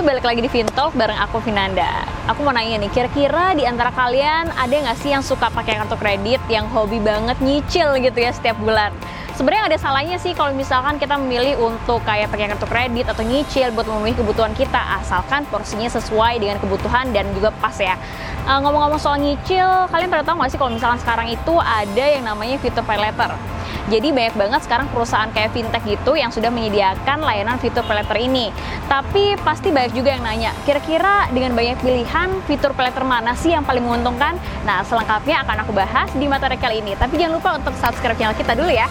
balik lagi di Vintalk bareng aku Vinanda. Aku mau nanya nih, kira-kira di antara kalian ada nggak sih yang suka pakai kartu kredit yang hobi banget nyicil gitu ya setiap bulan? Sebenarnya ada salahnya sih kalau misalkan kita memilih untuk kayak pakai kartu kredit atau nyicil buat memenuhi kebutuhan kita, asalkan porsinya sesuai dengan kebutuhan dan juga pas ya. ngomong ngomong-ngomong soal nyicil, kalian pada tahu nggak sih kalau misalkan sekarang itu ada yang namanya fitur pay letter? Jadi banyak banget sekarang perusahaan kayak fintech gitu yang sudah menyediakan layanan fitur peleter ini. Tapi pasti banyak juga yang nanya, kira-kira dengan banyak pilihan fitur peleter mana sih yang paling menguntungkan? Nah, selengkapnya akan aku bahas di materi kali ini. Tapi jangan lupa untuk subscribe channel kita dulu ya.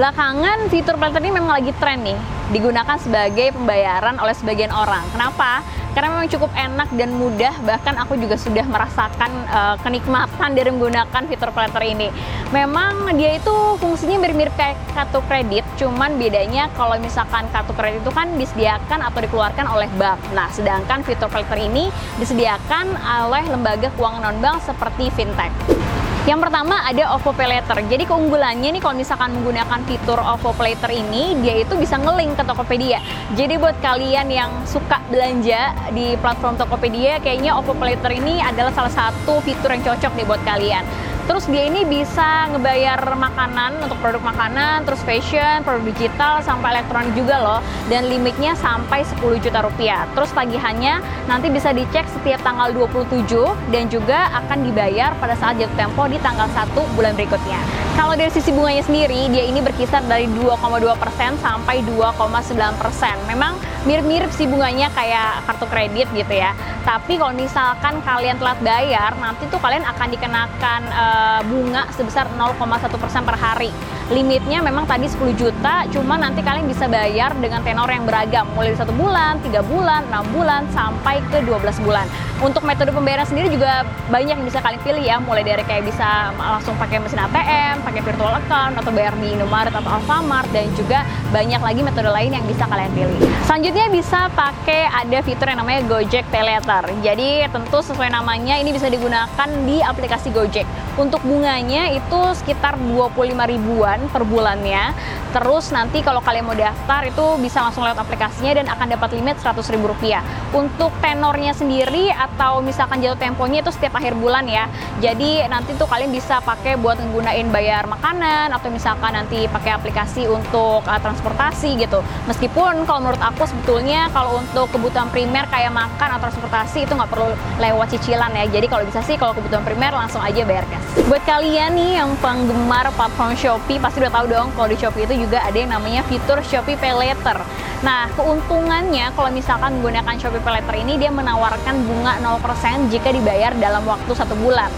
Belakangan fitur peleter ini memang lagi tren nih, digunakan sebagai pembayaran oleh sebagian orang. Kenapa? Karena memang cukup enak dan mudah, bahkan aku juga sudah merasakan uh, kenikmatan dari menggunakan fitur peleter ini. Memang dia itu fungsinya mirip-mirip kayak kartu kredit, cuman bedanya kalau misalkan kartu kredit itu kan disediakan atau dikeluarkan oleh bank. Nah, sedangkan fitur peleter ini disediakan oleh lembaga keuangan non-bank seperti fintech. Yang pertama ada OVO Pay Later. Jadi keunggulannya nih kalau misalkan menggunakan fitur OVO Pay Later ini, dia itu bisa ngelink ke Tokopedia. Jadi buat kalian yang suka belanja di platform Tokopedia, kayaknya OVO Pay Later ini adalah salah satu fitur yang cocok nih buat kalian. Terus dia ini bisa ngebayar makanan untuk produk makanan, terus fashion, produk digital, sampai elektronik juga loh. Dan limitnya sampai 10 juta rupiah. Terus tagihannya nanti bisa dicek setiap tanggal 27 dan juga akan dibayar pada saat jatuh tempo di tanggal 1 bulan berikutnya. Kalau dari sisi bunganya sendiri, dia ini berkisar dari 2,2% sampai 2,9%. Memang mirip-mirip sih bunganya kayak kartu kredit gitu ya. Tapi kalau misalkan kalian telat bayar, nanti tuh kalian akan dikenakan uh, bunga sebesar 0,1% per hari. Limitnya memang tadi 10 juta, cuma nanti kalian bisa bayar dengan tenor yang beragam, mulai dari satu bulan, tiga bulan, 6 bulan, sampai ke 12 bulan. Untuk metode pembayaran sendiri juga banyak yang bisa kalian pilih ya, mulai dari kayak bisa langsung pakai mesin ATM, pakai virtual account, atau bayar di Indomaret atau Alfamart, dan juga banyak lagi metode lain yang bisa kalian pilih. Selanjutnya bisa pakai ada fitur yang namanya Gojek Pay Later. Jadi tentu sesuai namanya ini bisa digunakan di aplikasi Gojek. Untuk bunganya itu sekitar 25 ribuan per bulannya. Terus nanti kalau kalian mau daftar itu bisa langsung lewat aplikasinya dan akan dapat limit 100 ribu rupiah. Untuk tenornya sendiri atau misalkan jatuh temponya itu setiap akhir bulan ya. Jadi nanti tuh kalian bisa pakai buat menggunakan bayar makanan atau misalkan nanti pakai aplikasi untuk uh, transportasi gitu. Meskipun kalau menurut aku sebetulnya kalau untuk kebutuhan primer kayak makan atau transportasi itu nggak perlu lewat cicilan ya. Jadi kalau bisa sih kalau kebutuhan primer langsung aja bayar cash. Buat kalian nih yang penggemar platform Shopee pasti udah tahu dong kalau di Shopee itu juga ada yang namanya fitur Shopee Pay Later. Nah, keuntungannya kalau misalkan menggunakan Shopee Pay Later ini dia menawarkan bunga 0% jika dibayar dalam waktu satu bulan.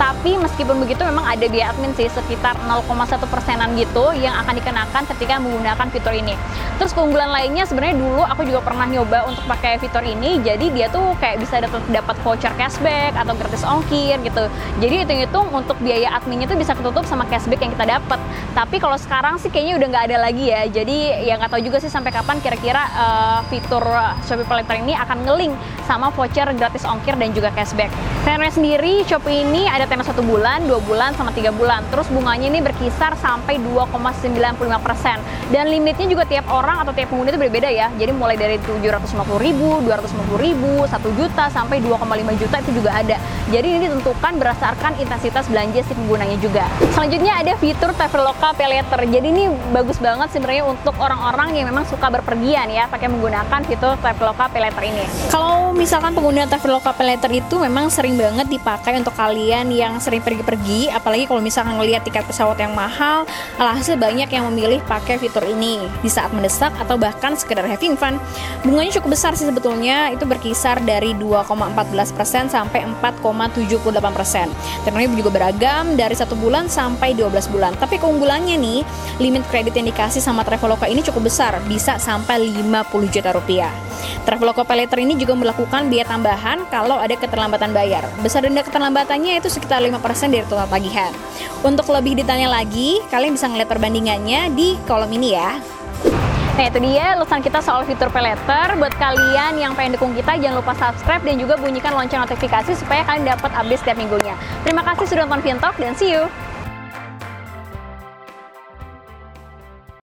Tapi meskipun begitu memang ada biaya admin sih sekitar 0,1 persenan gitu yang akan dikenakan ketika menggunakan fitur ini. Terus keunggulan lainnya sebenarnya dulu aku juga pernah nyoba untuk pakai fitur ini. Jadi dia tuh kayak bisa dapat voucher cashback atau gratis ongkir gitu. Jadi hitung-hitung untuk biaya adminnya tuh bisa ketutup sama cashback yang kita dapat. Tapi kalau sekarang sih kayaknya udah nggak ada lagi ya. Jadi ya nggak tahu juga sih sampai kapan kira-kira uh, fitur Shopee Later ini akan ngelink sama voucher gratis ongkir dan juga cashback. Saya sendiri Shopee ini ada tenor satu bulan, dua bulan, sama tiga bulan. Terus bunganya ini berkisar sampai 2,95 persen. Dan limitnya juga tiap orang atau tiap pengguna itu berbeda ya. Jadi mulai dari 750 ribu, 250 ribu, 1 juta, sampai 2,5 juta itu juga ada. Jadi ini ditentukan berdasarkan intensitas belanja si penggunanya juga. Selanjutnya ada fitur Traveloka Pay Later. Jadi ini bagus banget sebenarnya untuk orang-orang yang memang suka berpergian ya, pakai menggunakan fitur Traveloka Pay Later ini. Kalau misalkan pengguna Traveloka Pay Later itu memang sering banget dipakai untuk kalian yang sering pergi-pergi, apalagi kalau misalkan ngelihat tiket pesawat yang mahal, alhasil banyak yang memilih pakai fitur ini di saat mendesak atau bahkan sekedar having fun. Bunganya cukup besar sih sebetulnya, itu berkisar dari 2,14% sampai 4,78%. Tenornya juga beragam dari satu bulan sampai 12 bulan. Tapi keunggulannya nih, limit kredit yang dikasih sama Traveloka ini cukup besar, bisa sampai 50 juta rupiah. Traveloka Pay Later ini juga melakukan biaya tambahan kalau ada keterlambatan bayar. Besar denda keterlambatannya itu sekitar 5% dari total tagihan. Untuk lebih detailnya lagi, kalian bisa ngeliat perbandingannya di kolom ini ya. Nah itu dia lusan kita soal fitur pay letter. Buat kalian yang pengen dukung kita, jangan lupa subscribe dan juga bunyikan lonceng notifikasi supaya kalian dapat update setiap minggunya. Terima kasih sudah nonton Vintalk dan see you!